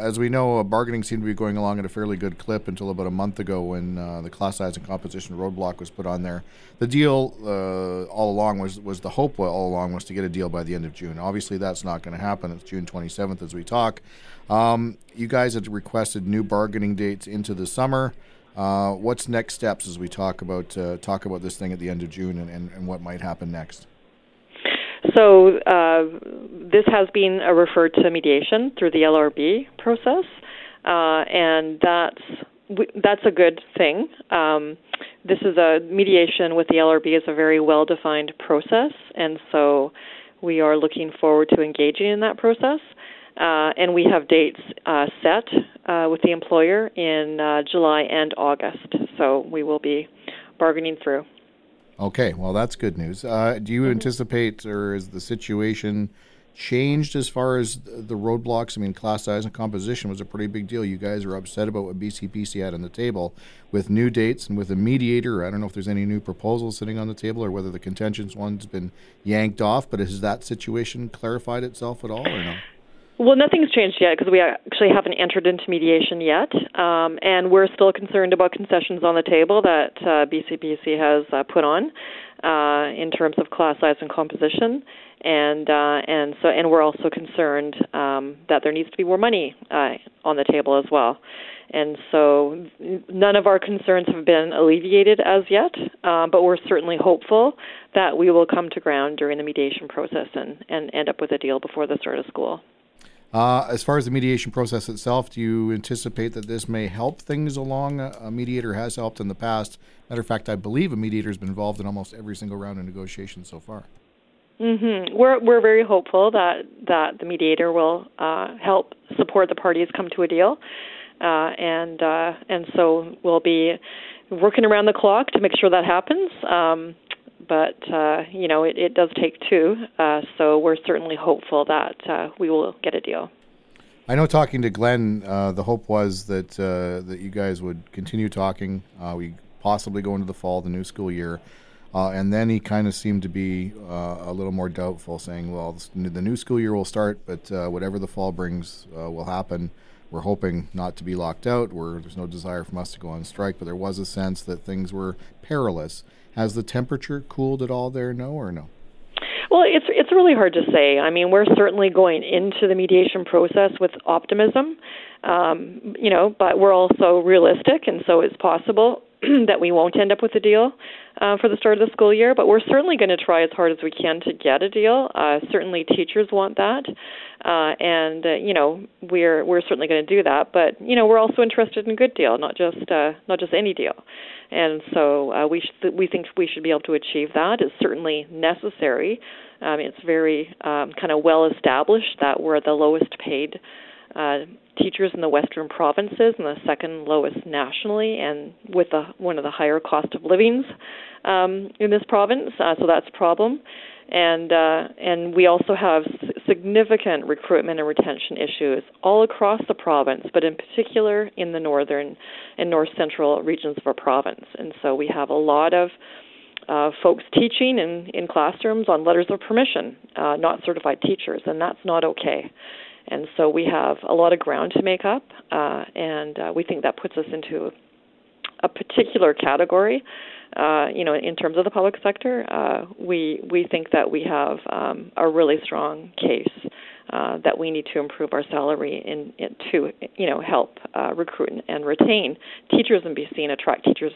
As we know, uh, bargaining seemed to be going along at a fairly good clip until about a month ago when uh, the class size and composition roadblock was put on there. The deal uh, all along was was the hope all along was to get a deal by the end of June. Obviously, that's not going to happen. It's June 27th as we talk. Um, you guys had requested new bargaining dates into the summer. Uh, what's next steps as we talk about uh, talk about this thing at the end of June and, and, and what might happen next? So uh, this has been referred to mediation through the LRB process, uh, and that's that's a good thing. Um, this is a mediation with the LRB is a very well defined process, and so we are looking forward to engaging in that process. Uh, and we have dates uh, set uh, with the employer in July and August, so we will be bargaining through. Okay, well, that's good news. Uh, do you mm-hmm. anticipate, or is the situation changed as far as the roadblocks? I mean, class size and composition was a pretty big deal. You guys are upset about what BCBC had on the table with new dates and with a mediator. I don't know if there's any new proposals sitting on the table or whether the contentious one's been yanked off, but has that situation clarified itself at all or no? Well, nothing's changed yet because we actually haven't entered into mediation yet, um, and we're still concerned about concessions on the table that uh, BCBC has uh, put on uh, in terms of class size and composition, and uh, and so and we're also concerned um, that there needs to be more money uh, on the table as well. And so none of our concerns have been alleviated as yet, uh, but we're certainly hopeful that we will come to ground during the mediation process and, and end up with a deal before the start of school. Uh, as far as the mediation process itself, do you anticipate that this may help things along? A mediator has helped in the past. Matter of fact, I believe a mediator has been involved in almost every single round of negotiations so far. Mm-hmm. We're we're very hopeful that that the mediator will uh, help support the parties come to a deal, uh, and uh, and so we'll be working around the clock to make sure that happens. Um, but uh, you know it, it does take two. Uh, so we're certainly hopeful that uh, we will get a deal. I know talking to Glenn, uh, the hope was that uh, that you guys would continue talking. Uh, we possibly go into the fall, the new school year, and then he kind of seemed to be a little more doubtful, saying, "Well, the new school year will start, but whatever the fall brings will happen." We're hoping not to be locked out. Where there's no desire from us to go on strike, but there was a sense that things were perilous. Has the temperature cooled at all there? No or no? Well, it's it's really hard to say. I mean, we're certainly going into the mediation process with optimism, um, you know, but we're also realistic, and so it's possible that we won't end up with a deal uh, for the start of the school year. But we're certainly going to try as hard as we can to get a deal. Uh, certainly, teachers want that, uh, and uh, you know, we're we're certainly going to do that. But you know, we're also interested in a good deal, not just uh, not just any deal and so uh, we sh- we think we should be able to achieve that. It's certainly necessary. Um, it's very um, kind of well established that we're the lowest paid uh, teachers in the western provinces and the second lowest nationally, and with one of the higher cost of livings um, in this province. Uh, so that's a problem and uh, and we also have significant recruitment and retention issues all across the province, but in particular in the northern and north central regions of our province. And so we have a lot of uh, folks teaching in, in classrooms on letters of permission, uh, not certified teachers, and that's not okay. And so we have a lot of ground to make up, uh, and uh, we think that puts us into a particular category uh, you know, in terms of the public sector, uh, we we think that we have um, a really strong case uh, that we need to improve our salary in, in to you know help uh, recruit and retain teachers in BC and attract teachers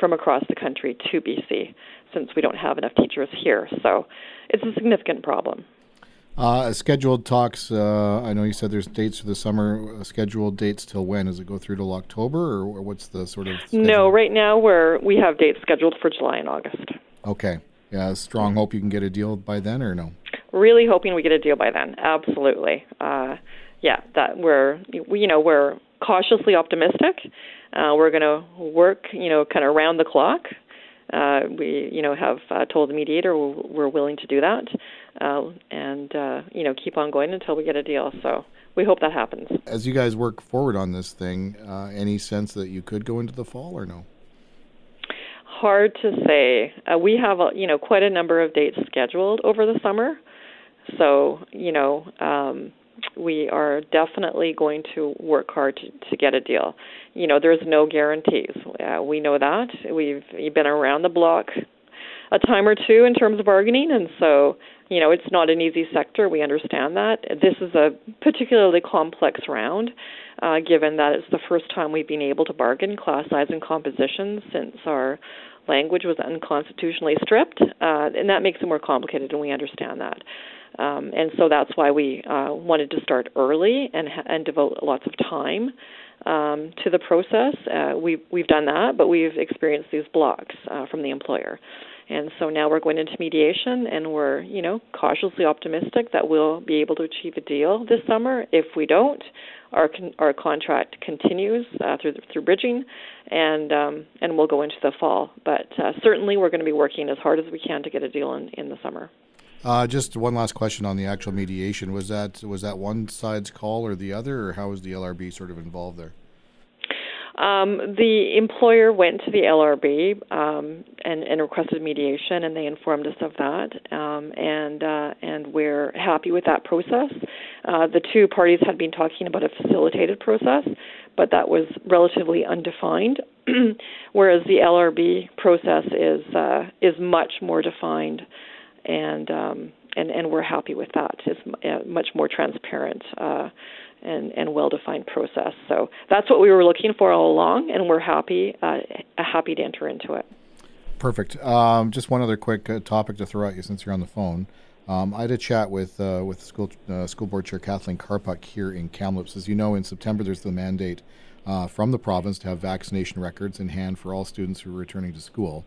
from across the country to BC since we don't have enough teachers here. So it's a significant problem. Uh, scheduled talks. Uh, I know you said there's dates for the summer. Uh, scheduled dates till when? Does it go through till October, or what's the sort of? Schedule? No, right now we're we have dates scheduled for July and August. Okay. Yeah, strong hope you can get a deal by then, or no? Really hoping we get a deal by then. Absolutely. Uh, yeah, that we're we, you know we're cautiously optimistic. Uh, we're going to work you know kind of around the clock uh, we you know have uh, told the mediator we're willing to do that, uh, and uh, you know keep on going until we get a deal. So we hope that happens. As you guys work forward on this thing, uh, any sense that you could go into the fall or no? Hard to say. Uh, we have a, you know quite a number of dates scheduled over the summer, so you know um, we are definitely going to work hard to, to get a deal. You know, there's no guarantees. Uh, we know that. We've been around the block a time or two in terms of bargaining, and so you know it's not an easy sector. We understand that. This is a particularly complex round, uh, given that it's the first time we've been able to bargain class size and composition since our language was unconstitutionally stripped, uh, and that makes it more complicated, and we understand that. Um, and so that's why we uh, wanted to start early and, and devote lots of time um, to the process. Uh, we've, we've done that, but we've experienced these blocks uh, from the employer. And so now we're going into mediation, and we're, you know, cautiously optimistic that we'll be able to achieve a deal this summer. If we don't, our con- our contract continues uh, through through bridging, and um, and we'll go into the fall. But uh, certainly, we're going to be working as hard as we can to get a deal in in the summer. Uh, just one last question on the actual mediation. Was that was that one side's call or the other, or how was the LRB sort of involved there? Um, the employer went to the LRB um, and, and, requested mediation, and they informed us of that. Um, and uh, and we're happy with that process. Uh, the two parties had been talking about a facilitated process, but that was relatively undefined. whereas the LRB process is uh, is much more defined, and um, and and we're happy with that. It's uh, much more transparent. Uh, and, and well-defined process. So that's what we were looking for all along, and we're happy uh, happy to enter into it. Perfect. Um, just one other quick uh, topic to throw at you since you're on the phone. Um, I had a chat with uh, with school uh, school board chair Kathleen Karpuk here in Kamloops. As you know, in September there's the mandate from the province to have vaccination records in hand for all students who are returning to school.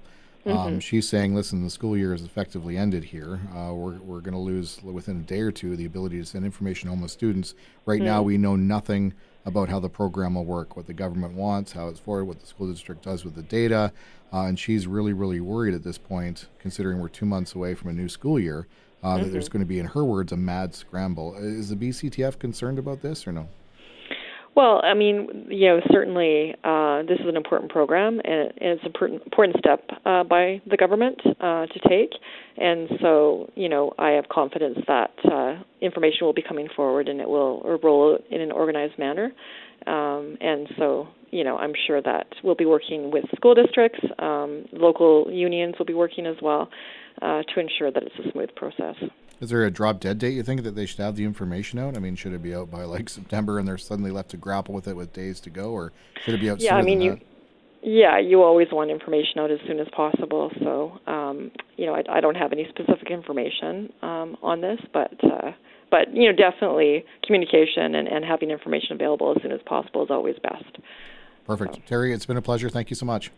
Um, mm-hmm. she's saying, listen, the school year is effectively ended here. Uh, we're we're going to lose within a day or two the ability to send information home with students. Right mm-hmm. now, we know nothing about how the program will work, what the government wants, how it's forward, what the school district does with the data. Uh, and she's really, really worried at this point, considering we're two months away from a new school year, uh, mm-hmm. that there's going to be, in her words, a mad scramble. Is the BCTF concerned about this or no? Well, I mean, you know, certainly this is an important program, and, it's an important, important step uh, by the government uh, to take. And so, you know, I have confidence that uh, information will be coming forward, and it will roll out in an organized manner. Um, and so, you know, I'm sure that we'll be working with school districts, um, local unions will be working as well uh, to ensure that it's a smooth process. Is there a drop dead date you think that they should have the information out? I mean, should it be out by like September and they're suddenly left to grapple with it with days to go, or should it be out? Yeah, I mean, you. That? Yeah, you always want information out as soon as possible. So, um, you know, I, I don't have any specific information um, on this, but uh, but you know, definitely communication and, and having information available as soon as possible is always best. Perfect, so. Terry. It's been a pleasure. Thank you so much.